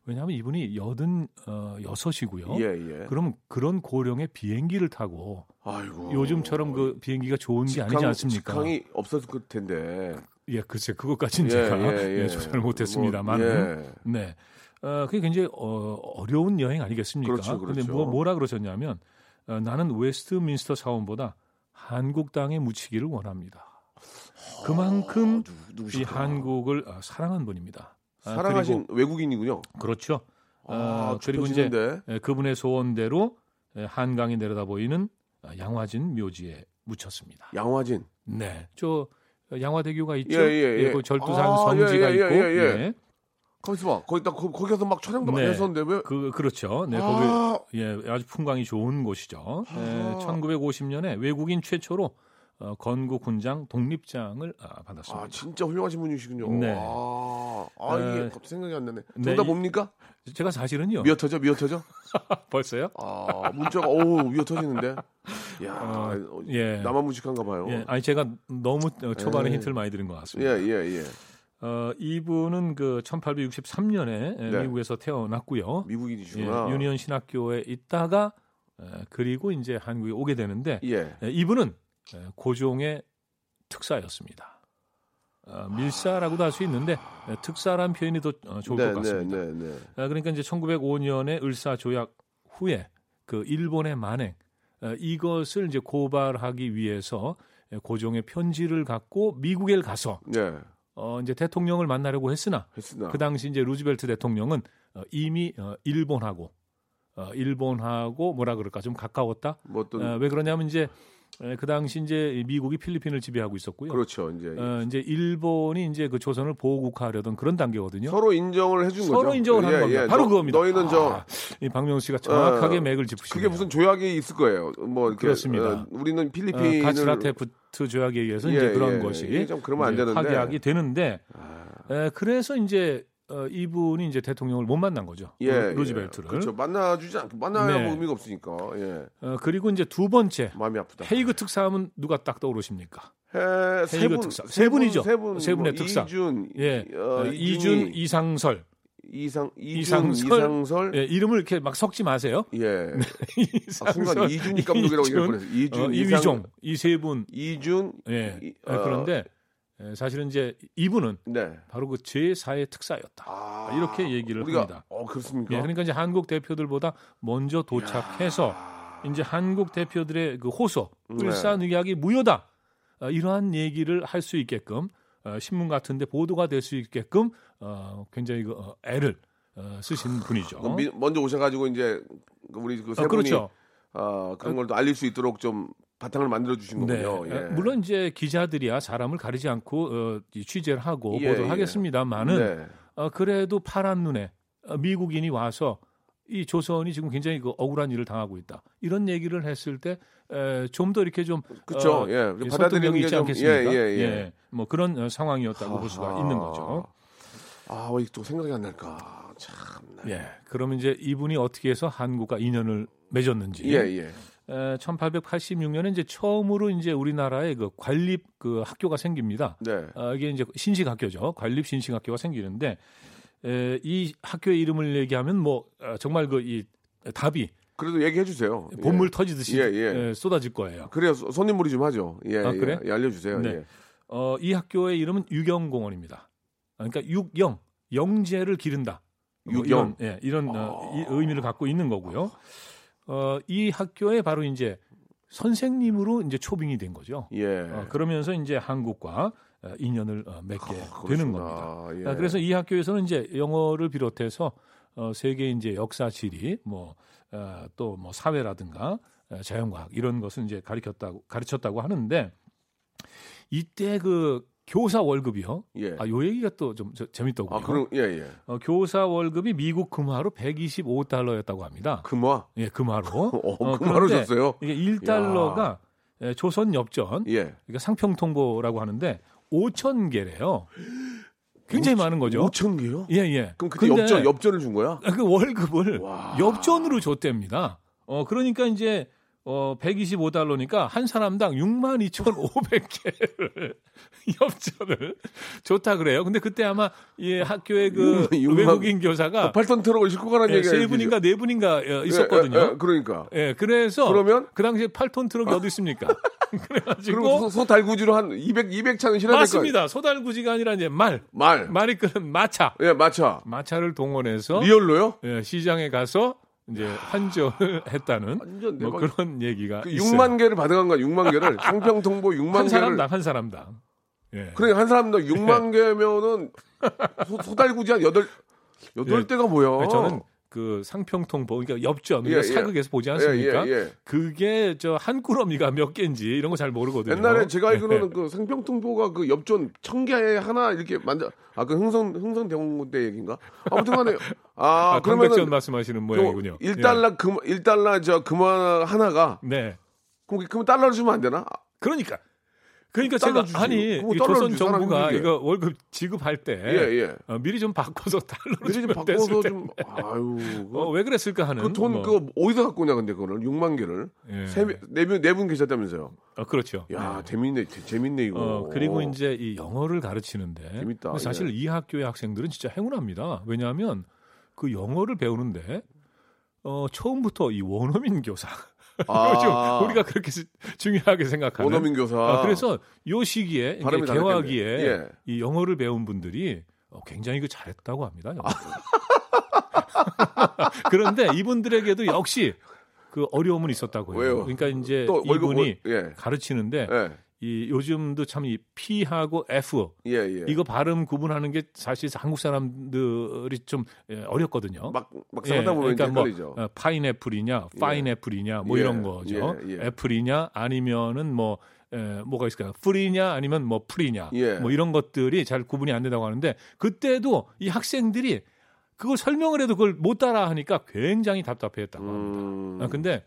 왜냐하면 이분이 여든 어, 여섯이고요. 예, 예. 그럼 그런 고령의 비행기를 타고 아이고. 요즘처럼 그 비행기가 좋은 게 아니지 않습니까? 직항이 없었을 텐데. 예, 글쎄 그것까지는 예, 제가 예, 예. 예, 조사를 못했습니다만, 뭐, 예. 네, 어, 그게 굉장히 어, 어려운 여행 아니겠습니까? 그렇죠, 근데 그렇죠. 뭐 뭐라 그러셨냐면 어, 나는 웨스트민스터 사원보다 한국 땅에 묻히기를 원합니다. 그만큼 누, 이? 한국을 어, 사랑한 분입니다. 아, 사랑하신 외국인이군요. 그리고, 그렇죠. 아, 어, 그리고 이제. 예, 그분의 소원대로 예, 한강이 내려다 보이는 어, 양화진 묘지에 묻혔습니다. 양화진. 네, 저 어, 양화대교가 있죠. 예, 예, 예. 그 절두산 아, 성지가 예, 예, 있고, 예, 예. 예. 거기서 봐. 거기 딱 거, 거기 가서 막 촬영도 많이 네. 했었는데 왜? 그 그렇죠. 네, 거기 아, 예, 아주 풍광이 좋은 곳이죠. 예, 아. 1950년에 외국인 최초로 어, 건국 훈장 독립장을 아, 아, 받았습니다. 진짜 훌륭하신 분이시군요. 네. 아, 아 이게 에, 갑자기 생각이 안 나네. 네, 정답 이- 뭡니까? 제가 사실은요. 미어터져, 미어터져? 벌써요? 아, 문자가 오 미어터지는데. 야, 어, 어, 예. 나만 무식한가 봐요. 예, 아니 제가 너무 어, 초반에 에. 힌트를 많이 드린 것 예, 같습니다. 예, 예. 어, 이분은 그 1863년에 네. 미국에서 태어났고요. 예, 미국인이시구나. 유니언 신학교에 있다가 에, 그리고 이제 한국에 오게 되는데 예. 에, 이분은 에, 고종의 특사였습니다. 어, 밀사라고도 할 수 있는데 에, 특사란 표현이 더 어, 좋을 네, 것 같습니다. 네, 네, 네. 아, 그러니까 이제 1905년에 을사 조약 후에 그 일본의 만행 어, 이것을 이제 고발하기 위해서 에, 고종의 편지를 갖고 미국에 가서 네. 어, 이제 대통령을 만나려고 했으나 했으나. 그 당시 이제 루즈벨트 대통령은 어, 이미 어, 일본하고 어, 일본하고 뭐라 그럴까 좀 가까웠다. 뭐 어떤 어, 왜 그러냐면 이제 에, 그 당시 이제 미국이 필리핀을 지배하고 있었고요. 그렇죠. 이제 어, 이제 일본이 이제 그 조선을 보호국화하려던 그런 단계거든요. 서로 인정을 해준 거죠. 서로 인정을 하는 예, 겁니다. 예. 바로 너, 그겁니다. 너희는 저 아, 이 박명수 씨가 정확하게 어, 맥을 짚으시네요. 그게 무슨 조약이 있을 거예요. 뭐 이렇게, 그렇습니다. 어, 우리는 어, 필리핀을 가츠라테프트 조약에 의해서 예, 이제 그런 예. 것이 이게 좀 그러면 안 되는데. 아. 파기하게 되는데 에, 그래서 이제 어, 이분이 이제 대통령을 못 만난 거죠. 예, 루- 예. 루즈벨트를. 그렇죠. 만나주지 않, 만나야 네. 의미가 없으니까. 예. 어, 그리고 이제 두 번째 마음이 아프다. 헤이그 특사하면 누가 딱 떠오르십니까? 해, 세 헤이그 분, 특사. 세세 분, 분이죠. 세 분, 세 분의 뭐 특사. 이준, 예, 어, 어, 이준이, 이준, 이상설. 이상, 이준, 이상설. 이상설, 예, 이름을 이렇게 막 섞지 마세요. 예. 아, 순간 이상설, 이준익 감독이라고 이준, 얘기할 뻔했어요. 이준, 어, 이위종 이 세 분. 이준, 예. 이- 어, 어, 그런데 예, 사실은 이제 이분은 네. 바로 그 제4의 특사였다. 아, 이렇게 얘기를 우리가, 합니다. 어, 그렇습니까? 예, 그러니까 이제 한국 대표들보다 먼저 도착해서 이제 한국 대표들의 그 호소, 네. 을사늑약이 무효다. 어, 이러한 얘기를 할 수 있게끔 어, 신문 같은데 보도가 될 수 있게끔 어, 굉장히 그 어, 애를 어, 쓰신 분이죠. 미- 먼저 오셔가지고 이제 우리 그세 어, 분이 그렇죠. 어, 그런 걸 또 알릴 수 있도록 좀 바탕을 만들어 주신 네. 거군요. 예. 어, 물론 이제 기자들이야 사람을 가리지 않고 어, 이 취재를 하고 예, 보도를 예. 하겠습니다만은 네. 어, 그래도 파란 눈에 어, 미국인이 와서 이 조선이 지금 굉장히 그 억울한 일을 당하고 있다. 이런 얘기를 했을 때 좀 더 이렇게 좀 그쵸. 어, 예. 이 받아들이는 있지 좀- 않겠습니까? 예, 예, 예. 뭐 그런 어, 상황이었다고 볼 수가. 있는 거죠. 아, 왜또 생각이 안 날까? 참. 예. 그러면 이제 이분이 어떻게 해서 한국과 인연을 맺었는지. 예, 예. 에, 1886년에 이제 처음으로 이제 우리나라에 그 관립 그 학교가 생깁니다. 네. 어, 이게 이제 신식 학교죠. 관립 신식 학교가 생기는데 에, 이 학교의 이름을 얘기하면 뭐 어, 정말 그 이 답이 그래도 얘기해 주세요. 본물 예. 터지듯이 예, 예. 에, 쏟아질 거예요. 그래야 소- 손님물이 좀 하죠. 예, 아, 예. 그래? 예, 알려주세요. 네. 예. 어, 이 학교의 이름은 유경공원입니다. 그러니까 육영 영재를 기른다. 뭐 유경. 이런, 예, 이런 어, 이 의미를 갖고 있는 거고요. 어, 이 학교에 바로 이제 선생님으로 이제 초빙이 된 거죠. 예. 어, 그러면서 이제 한국과 어, 인연을 어, 맺게 되는 그렇구나. 겁니다. 예. 아, 그래서 이 학교에서는 이제 영어를 비롯해서 어, 세계 이제 역사 지리 뭐또뭐 사회라든가 어, 자연과학 이런 것을 이제 가르쳤다고 가르쳤다고 하는데 이때 그 교사 월급이요. 예. 아, 요 얘기가 또 좀 재밌더군요. 아, 그럼 예, 예. 어, 교사 월급이 미국 금화로 125달러였다고 합니다. 금화. 예, 금화로. 어, 금화로 그런데 줬어요. 이게 1달러가 예, 조선 엽전 예. 그러니까 상평통보라고 하는데 5천 개래요. 굉장히 많은 거죠. 5천 개요? 예, 예. 그럼 그때 엽전 엽전을 준 거야? 그 월급을 와. 엽전으로 줬답니다. 어, 그러니까 이제 어, 125달러니까 한 사람당 62,500개를 엽전을 좋다 그래요. 근데 그때 아마 이 학교에 그 육- 육만- 외국인 교사가 8톤 트럭을 싣고 가는 예, 얘기가 세 분인가 네 분인가 어, 있었거든요. 예, 예, 예, 그러니까. 예, 그래서 그러면? 그 당시에 8톤 트럭이 어디 있습니까? 그래가지고 그리고 소, 소달구지로 한 200, 200차는 실어야 맞습니다. 소달구지가 아니라 이제 말 말. 말이 끄는 마차 예, 마차. 마차를 동원해서 real로요? 예, 시장에 가서 이제 환전을 했다는 완전 뭐. 그런 얘기가 그 있어요. 6만 개를 받아간 거야, 6만 개를. 상평통보 6만 한 개를. 사람당 한 사람당. 예. 그러니까 한 사람당 6만 개면은 소, 소달구지 한 8, 여덟 예. 대가 뭐야? 저는 그 상평통 보 그러니까 엽전 우리가 예, 예. 사극에서 보지 않습니까? 예, 예, 예. 그게 저 한 꾸러미가 몇 개인지 이런 거 잘 모르거든요. 옛날에 제가 예. 알기로는 그 상평통보가 그 엽전 천 개에 하나 이렇게 만져 아 그 흥성 흥성대원군 때 얘기인가? 아무튼 간에 아, 아, 강백전 말씀하시는 모양이군요. 1달러 금 1달러 저 금화 하나가 예. 네. 그럼 그럼 달러를 주면 안 되나? 그러니까 그러니까 제가 주지. 아니 조선 정부가. 이거 월급 지급할 때 예, 예. 어, 미리 좀 바꿔서 달러로 미리 좀 바꿔서. 좀 아유. 어, 왜 그랬을까 하는 그돈 뭐. 그거 어디서 갖고 오냐 근데 그거를 6만 개를 예. 세네분네분 계셨다면서요? 어, 그렇죠. 야 네. 재밌네 재- 재밌네 이거. 어, 그리고 이제 이 영어를 가르치는데 재밌다, 사실 예. 이 학교의 학생들은 진짜 행운합니다. 왜냐하면 그 영어를 배우는데 어, 처음부터 이 원어민 교사 아. 좀 우리가 그렇게 시- 중요하게 생각하는 원어민 교사. 어, 그래서 요 시기에 개화기에. 예. 이 영어를 배운 분들이 어, 굉장히 그 잘했다고 합니다. 그런데 이분들에게도 역시 그 어려움은 있었다고 해요. 왜요? 그러니까 이제 이분이 월- 예. 가르치는데 예. 이 요즘도 참 이 P하고 F 예, 예. 이거 발음 구분하는 게 사실 한국 사람들이 좀 예, 어렵거든요. 막 막상 하다 보면 그러니까 뭐 헷갈리죠. 어, 파인애플이냐, 파인애플이냐 뭐 예, 이런 거죠. 예, 예. 애플이냐 아니면은 뭐 에, 뭐가 있을까요? 풀이냐 아니면 뭐 예. 뭐 이런 것들이 잘 구분이 안 된다고 하는데 그때도 이 학생들이 그걸 설명을 해도 그걸 못 따라 하니까 굉장히 답답해했다고 합니다. 음. 아, 근데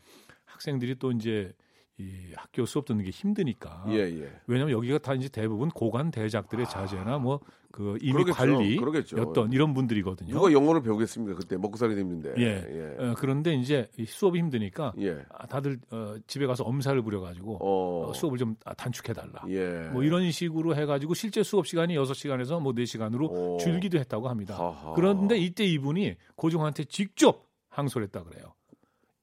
학생들이 또 이제 이 학교 수업 듣는 게 힘드니까 예, 예. 왜냐하면 여기가 다 이제 대부분 고관 대작들의 자제나 뭐 그 이미 그러겠죠. 관리였던 그러겠죠. 이런 분들이거든요. 누가 영어를 배우겠습니까? 그때 먹고 살기 힘든데. 예. 예. 어, 그런데 이제 이 수업이 힘드니까 예. 아, 다들 어, 집에 가서 엄살을 부려가지고 어. 어, 수업을 좀 단축해 달라. 예. 뭐 이런 식으로 해가지고 실제 수업 시간이 6 시간에서 뭐 4 시간으로 오. 줄기도 했다고 합니다. 하하. 그런데 이때 이분이 고종한테 직접 항소를 했다 그래요.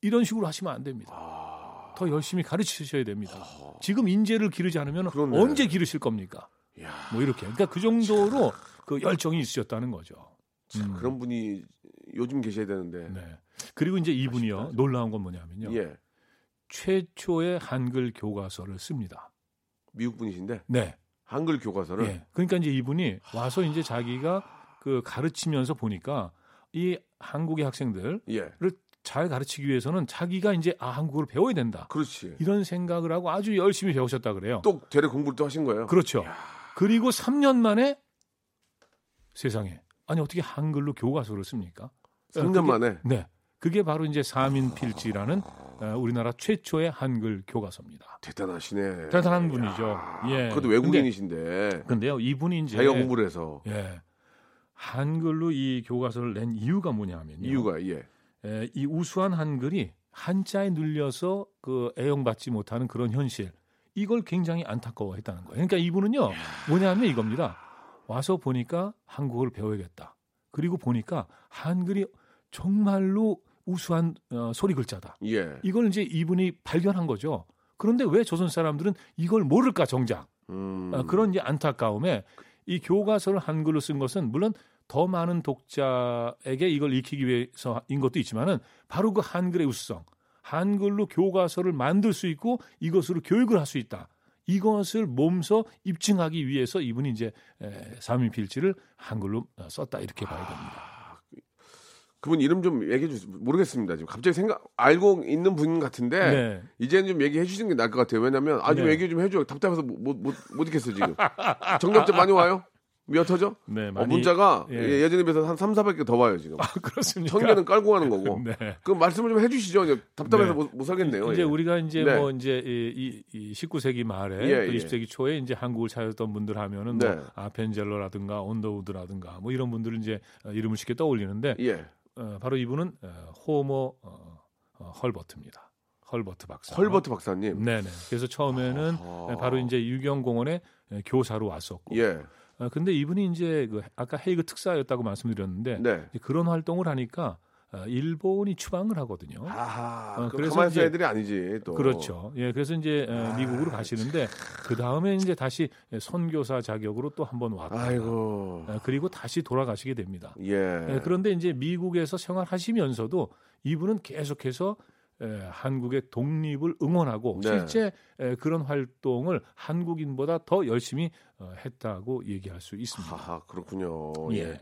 이런 식으로 하시면 안 됩니다. 아. 더 열심히 가르치셔야 됩니다. 지금 인재를 기르지 않으면 그러네. 언제 기르실 겁니까? 야. 뭐 이렇게. 그러니까 그 정도로 그 열정이 있으셨다는 거죠. 음. 그런 분이 요즘 계셔야 되는데. 네. 그리고 이제 이분이요. 놀라운 건 뭐냐면요. 예. 최초의 한글 교과서를 씁니다. 미국 분이신데 네. 한글 교과서를 예. 그러니까 이제 이분이 와서 이제 자기가 그 가르치면서 보니까 이 한국의 학생들을 예. 잘 가르치기 위해서는 자기가 이제 아 한국어를 배워야 된다. 그렇지. 이런 생각을 하고 아주 열심히 배우셨다 그래요. 또 대래 공부를 또 하신 거예요. 그렇죠. 그리고 3년 만에 세상에 아니 어떻게 한글로 교과서를 씁니까? 3년 그게- 만에. 네. 그게 바로 이제 사민필지라는 어, 우리나라 최초의 한글 교과서입니다. 대단하시네. 대단한 분이죠. 예. 그것도 외국인이신데 근데, 요 이분이 이제 자기가 공부를 해서 예. 한글로 이 교과서를 낸 이유가 뭐냐면요. 이유가 예. 에, 이 우수한 한글이 한자에 눌려서 그 애용받지 못하는 그런 현실. 이걸 굉장히 안타까워했다는 거예요. 그러니까 이분은요. 뭐냐면 이겁니다. 와서 보니까 한국어를 배워야겠다. 그리고 보니까 한글이 정말로 우수한 어, 소리 글자다. 예. 이걸 이제 이분이 발견한 거죠. 그런데 왜 조선 사람들은 이걸 모를까 정작 음. 아, 그런 이제 안타까움에 이 교과서를 한글로 쓴 것은 물론 더 많은 독자에게 이걸 익히기 위해서인 것도 있지만은 바로 그 한글의 우수성, 한글로 교과서를 만들 수 있고 이것으로 교육을 할 수 있다. 이것을 몸소 입증하기 위해서 이분이 이제 에, 사민필지를 한글로 어, 썼다 이렇게 봐야 됩니다. 그분 이름 좀 얘기해 주세요. 모르겠습니다. 지금 갑자기 생각 알고 있는 분 같은데 네. 이제는 좀 얘기해 주시는 게 나을 것 같아요. 왜냐면 아좀 네. 얘기 좀 해줘. 답답해서 못 못못 있겠어 지금. 정답자 많이 와요? 몇 터져? 네, 어, 많이 문자가 예. 예. 예전에 비해서 한 3, 400개 더 와요 지금. 아, 그렇습니까? 천 개는 깔고 가는 거고. 네. 그 말씀을 좀 해주시죠. 이제 답답해서 네. 못, 못 살겠네요. 이제 예. 우리가 이제 네. 뭐 이제 이, 이, 이 19세기 말에 예, 또 예. 20세기 초에 이제 한국을 찾았던 분들 하면은 네. 뭐 아펜젤러라든가 온더우드라든가 뭐 이런 분들은 이제 어, 이름을 쉽게 떠올리는데 예. 어, 바로 이분은 어, 호모 어, 어, 헐버트입니다. 헐버트 박사. 헐버트 박사님. 네네. 그래서 처음에는 아하. 바로 이제 유경공원에 교사로 왔었고. 예. 어, 근데 이분이 이제 그 아까 헤이그 특사였다고 말씀드렸는데 네. 그런 활동을 하니까 어, 일본이 추방을 하거든요. 아하. 어, 그 그래서 가만히 애들이 아니지 또. 그렇죠. 예, 그래서 이제 어, 아, 미국으로 가시는데 그 다음에 이제 다시 선교사 자격으로 또 한번 왔다가 아이고. 어, 그리고 다시 돌아가시게 됩니다. 예. 예, 그런데 이제 미국에서 생활하시면서도 이분은 계속해서 에, 한국의 독립을 응원하고 네. 실제 에, 그런 활동을 한국인보다 더 열심히 어, 했다고 얘기할 수 있습니다. 하하 그렇군요. 예. 예.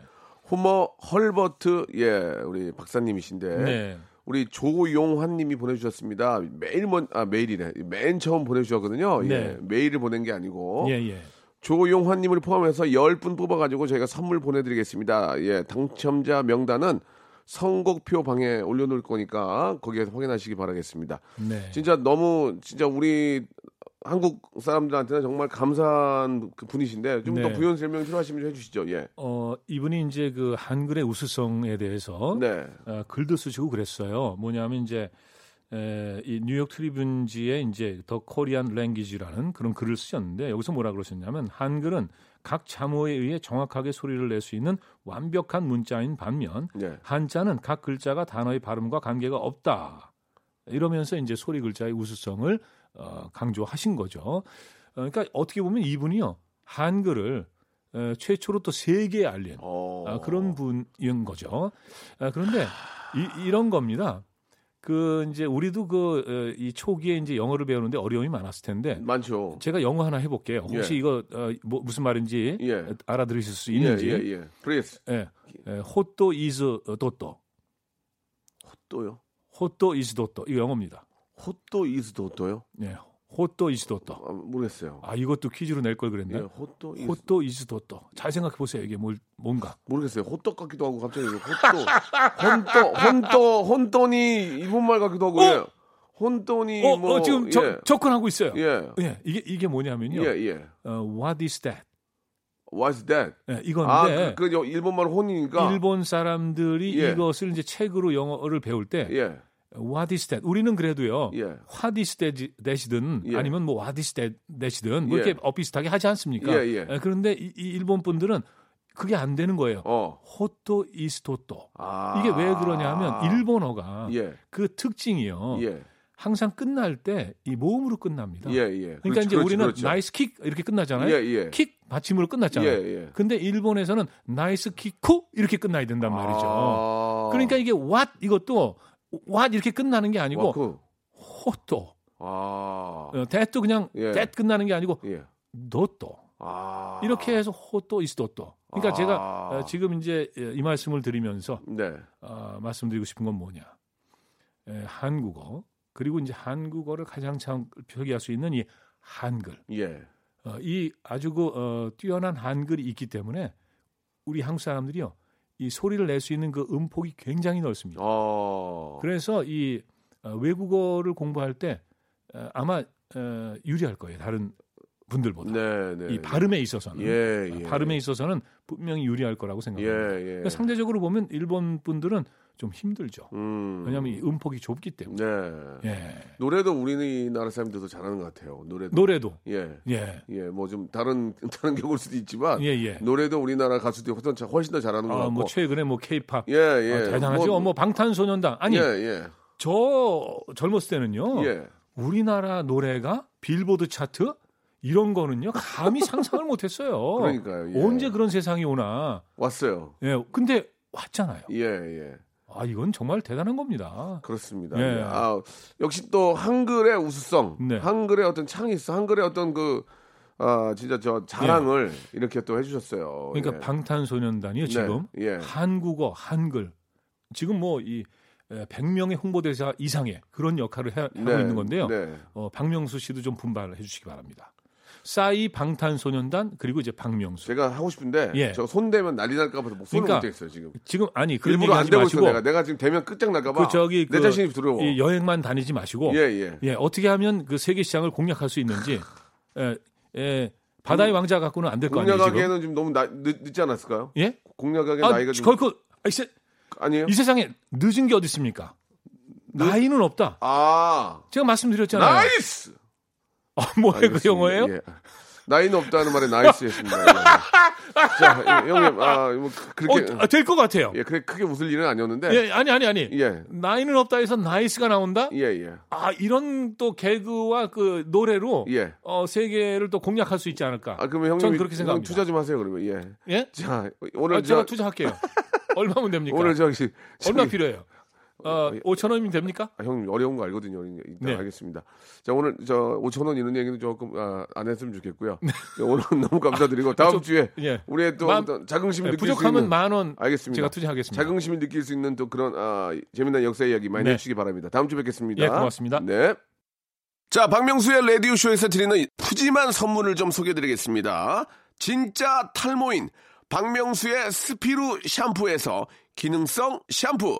호머 헐버트 예 우리 박사님이신데 네. 우리 조용환님이 보내주셨습니다. 매일 먼 아 메일이네 맨 처음 보내주셨거든요. 예. 네. 메일을 보낸 게 아니고 예, 예. 조용환님을 포함해서 10분 뽑아가지고 저희가 선물 보내드리겠습니다. 예 당첨자 명단은 선곡표 방에 올려놓을 거니까 거기에서 확인하시기 바라겠습니다. 네. 진짜 너무 진짜 우리 한국 사람들한테는 정말 감사한 그 분이신데 좀더 네. 부연 설명 필요하시면 좀 해주시죠. 예. 어, 이분이 이제 그 한글의 우수성에 대해서 네. 어, 글도 쓰시고 그랬어요. 뭐냐면 이제 에, 이 뉴욕 트리뷴지에 이제 더 코리안 랭귀지라는 그런 글을 쓰셨는데 여기서 뭐라 그러셨냐면 한글은 각 자모에 의해 정확하게 소리를 낼 수 있는 완벽한 문자인 반면 네. 한자는 각 글자가 단어의 발음과 관계가 없다. 이러면서 이제 소리 글자의 우수성을 어, 강조하신 거죠. 어, 그러니까 어떻게 보면 이분이요 한글을 어, 최초로 또 세계에 알린 어. 아, 그런 분인 거죠. 아, 그런데 이, 런 겁니다. 그 이제 우리도 그 이 초기에 이제 영어를 배우는데 어려움이 많았을 텐데 많죠. 제가 영어 하나 해볼게요. 혹시 예. 이거 어, 뭐, 무슨 말인지 예. 알아들으실 수 있는지. 예, 예, 예. 프레스 예. 예, 호또 이즈 도또. 또요. 호또 이즈 도또. 이거 영어입니다. 호또 이스도 또요? 예. 호또 이즈 도또. 아, 모르겠어요. 아, 이것도 퀴즈로 낼걸 예, 그랬네. 호또 이스 호또 이즈 도또. 잘 생각해 보세요. 이게 뭘 뭔가. 모르겠어요. 호떡 같기도 하고 갑자기 호또 혼또 혼또 혼돈이 일본말 같기도 하고 예. 혼돈이 어, 뭐 어, 지금 예. 저, 접근하고 있어요. 예. 예, 이게 이게 뭐냐면요. 예, 예. 어, what is that? What's that? 예, 아, 이건데 그, 그 일본말 혼이니까 일본 사람들이 예. 이것을 이제 책으로 영어를 배울 때 예. What is that? 우리는 그래도요. 예. what is that- that이든 예. 아니면 뭐 what is that that이든 뭐 예. 이렇게 엇비슷하게 하지 않습니까? 예, 그런데 이, 이 일본 분들은 그게 안 되는 거예요. 어. 호토 이스토토. 아. 이게 왜 그러냐면 일본어가 예. 그 특징이요. 예. 항상 끝날 때 이 모음으로 끝납니다. 예, 예. 그러니까 그렇지, 이제 그렇지, 우리는 그렇죠. nice kick 이렇게 끝나잖아요. kick 받침으로 끝났잖아요. 예, 예. 근데 일본에서는 나이스 키쿠 이렇게 끝나야 된단 말이죠. 아. 그러니까 이게 what 이것도 what 이렇게 끝나는 게 아니고. 호또 아. 어, that도 그냥 예. 끝나는 게 아니고 예. 도또 아. 이렇게 해서 호또 이스도또. 그러니까 아. 제가 어, 지금 이제 이 말씀을 드리면서 네. 어, 말씀드리고 싶은 건 뭐냐? 에, 한국어 그리고 이제 한국어를 가장 잘 표기할 수 있는 이 한글. 예. 어, 이 아주 그 어, 뛰어난 한글이 있기 때문에 우리 한국 사람들이요 이 소리를 낼 수 있는 그 음폭이 굉장히 넓습니다. 어. 그래서 이 어, 외국어를 공부할 때 어, 아마 어, 유리할 거예요 다른 분들보다 네, 네. 이 발음에 있어서는 예, 예. 발음에 있어서는 분명히 유리할 거라고 예, 생각합니다. 예. 그러니까 상대적으로 보면 일본 분들은 좀 힘들죠. 음. 왜냐하면 이 음폭이 좁기 때문에. 네. 예. 노래도 우리나라 사람들도 잘하는 것 같아요. 노래도. 노래도 예. 예. 예, 뭐 좀 다른 다른 경우일 수도 있지만 예, 예. 노래도 우리나라 가수들이 훨씬, 훨씬 더 잘하는 것 아, 같고. 뭐 최근에 뭐 케이팝 예, 예. 대단하죠. 뭐, 방탄소년단 아니 예, 예. 저 젊었을 때는요. 예. 우리나라 노래가 빌보드 차트 이런 거는요 감히 상상을 못했어요. 그러니까요, 예. 언제 그런 세상이 오나. 왔어요. 예, 근데 왔잖아요. 예, 예. 아 이건 정말 대단한 겁니다. 그렇습니다. 예. 예. 아, 역시 또 한글의 우수성, 네. 한글의 어떤 창의성, 한글의 어떤 그 아, 진짜 저 자랑을 이렇게 또 해주셨어요. 예. 그러니까 예. 방탄소년단이요 지금 네, 예. 한국어 한글 지금 뭐이 100명의 홍보대사 이상의 그런 역할을 해, 하고 네, 있는 건데요. 네. 어, 박명수 씨도 좀 분발해 주시기 바랍니다. 싸이 방탄소년단 그리고 이제 박명수. 제가 하고 싶은데 예. 저손 대면 난리 날까 봐서 목 손을 그러니까 못 대겠어요 지금. 지금 아니 그런 일부러 안 되고 있어 마시고 내가. 내가 지금 대면 끝장 날까 봐. 그 저기 내 그 자신이 두려워. 이 여행만 다니지 마시고 예, 예. 예, 어떻게 하면 그 세계 시장을 공략할 수 있는지 예, 예, 바다의 왕자 갖고는 안 될 거 아니에요 지금? 공략하기에는 좀 너무 나, 늦, 늦지 않았을까요? 예? 공략하기 아, 나이가 좀 결코 아, 이, 세, 아니에요? 이 세상에 늦은 게 어디 있습니까? 나이는 없다. 아, 제가 말씀드렸잖아요. nice! 아, 뭐예요? 그. 영어예요? 예. 나이는 없다는 말에 nice 했습니다. 예. 자, 예, 형님, 아, 뭐, 그- 그렇게, 어, 될것 같아요. 예, 그래, 크게 웃을 일은 아니었는데. 예, 아니 아니 아니. 예. 나이는 없다 해서 nice가 나온다? 예, 예. 아, 이런 또 개그와 그 노래로 예. 어, 세계를 또 공략할 수 있지 않을까? 아, 그러면 형님. 전 그렇게 형 생각합니다. 투자 좀 하세요, 그러면. 예. 예? 자, 오늘 아, 저, 제가 투자할게요. 얼마면 됩니까? 오늘 저기. 얼마 필요해요? 어, 5천 원이면 됩니까? 아, 형님 어려운 거 알거든요. 일단 네. 알겠습니다. 자 오늘 저 5천 원 이런 얘기는 조금 아, 안 했으면 좋겠고요. 오늘 너무 감사드리고 다음 좀, 주에 예. 우리의 또 만- 어떤 자긍심을 네, 느낄 수 부족하면 있는 만원 알겠습니다. 제가 투자하겠습니다. 자긍심을 느낄 수 있는 또 그런 아, 재미난 역사 이야기 많이 네. 해주시기 바랍니다. 다음 주에 뵙겠습니다. 예, 고맙습니다. 네. 자, 박명수의 라디오 쇼에서 드리는 푸짐한 선물을 좀 소개드리겠습니다. 진짜 탈모인 박명수의 스피루 샴푸에서 기능성 샴푸,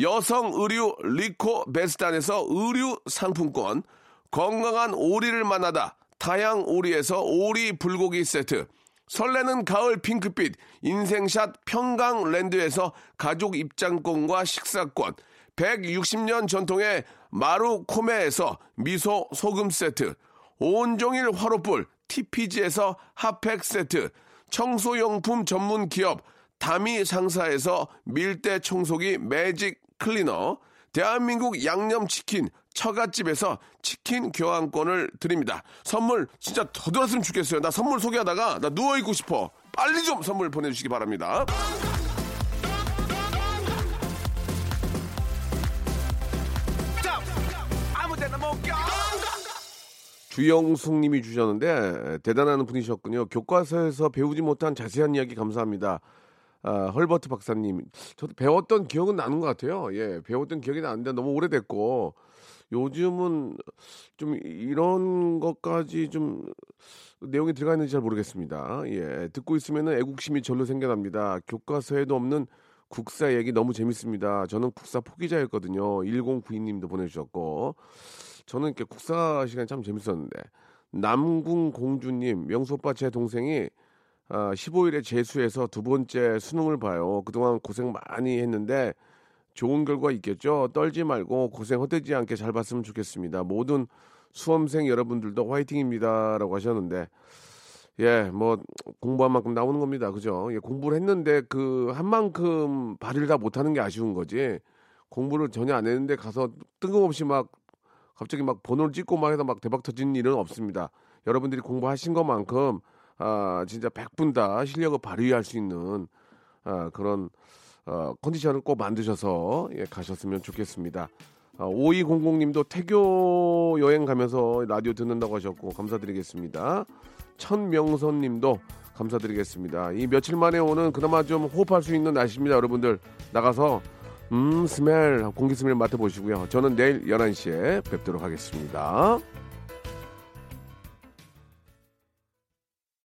여성 의류 리코 베스탄에서 의류 상품권, 건강한 오리를 만나다 다양 오리에서 오리 불고기 세트, 설레는 가을 핑크빛 인생샷 평강랜드에서 가족 입장권과 식사권, 160년 전통의 마루 코메에서 미소 소금 세트, 온종일 화로불 TPG에서 핫팩 세트, 청소용품 전문 기업 다미 상사에서 밀대 청소기 매직 클리너, 대한민국 양념치킨 처갓집에서 치킨 교환권을 드립니다. 선물 진짜 더 들었으면 좋겠어요. 나 선물 소개하다가 나 누워있고 싶어. 빨리 좀 선물 보내주시기 바랍니다. 주영숙 님이 주셨는데 대단한 분이셨군요. 교과서에서 배우지 못한 자세한 이야기 감사합니다. 아, 헐버트 박사님. 저도 배웠던 기억은 나는 것 같아요. 예, 배웠던 기억이 나는데 너무 오래됐고 요즘은 좀 이런 것까지 좀 내용이 들어가 있는지 잘 모르겠습니다. 예, 듣고 있으면 애국심이 절로 생겨납니다. 교과서에도 없는 국사 얘기 너무 재밌습니다. 저는 국사 포기자였거든요. 1092님도 보내주셨고 저는 이렇게 국사 시간이 참 재밌었는데 남궁 공주님 명수 오빠 제 동생이 아, 15일에 재수해서 두 번째 수능을 봐요. 그동안 고생 많이 했는데 좋은 결과 있겠죠. 떨지 말고 고생 헛되지 않게 잘 봤으면 좋겠습니다. 모든 수험생 여러분들도 화이팅입니다라고 하셨는데 예, 뭐 공부한 만큼 나오는 겁니다. 그죠? 예, 공부를 했는데 그 한 만큼 발휘를 다 못하는 게 아쉬운 거지. 공부를 전혀 안 했는데 가서 뜬금없이 막 갑자기 막 번호를 찍고 막 해서 막 대박 터진 일은 없습니다. 여러분들이 공부하신 것만큼 아 진짜 100분 다 실력을 발휘할 수 있는 아, 그런 어, 컨디션을 꼭 만드셔서 예, 가셨으면 좋겠습니다. 아, 5200님도 태교 여행 가면서 라디오 듣는다고 하셨고 감사드리겠습니다. 천명선님도 감사드리겠습니다. 이 며칠 만에 오는 그나마 좀 호흡할 수 있는 날씨입니다. 여러분들 나가서 음 스멜 공기 스멜 맡아보시고요. 저는 내일 11시에 뵙도록 하겠습니다.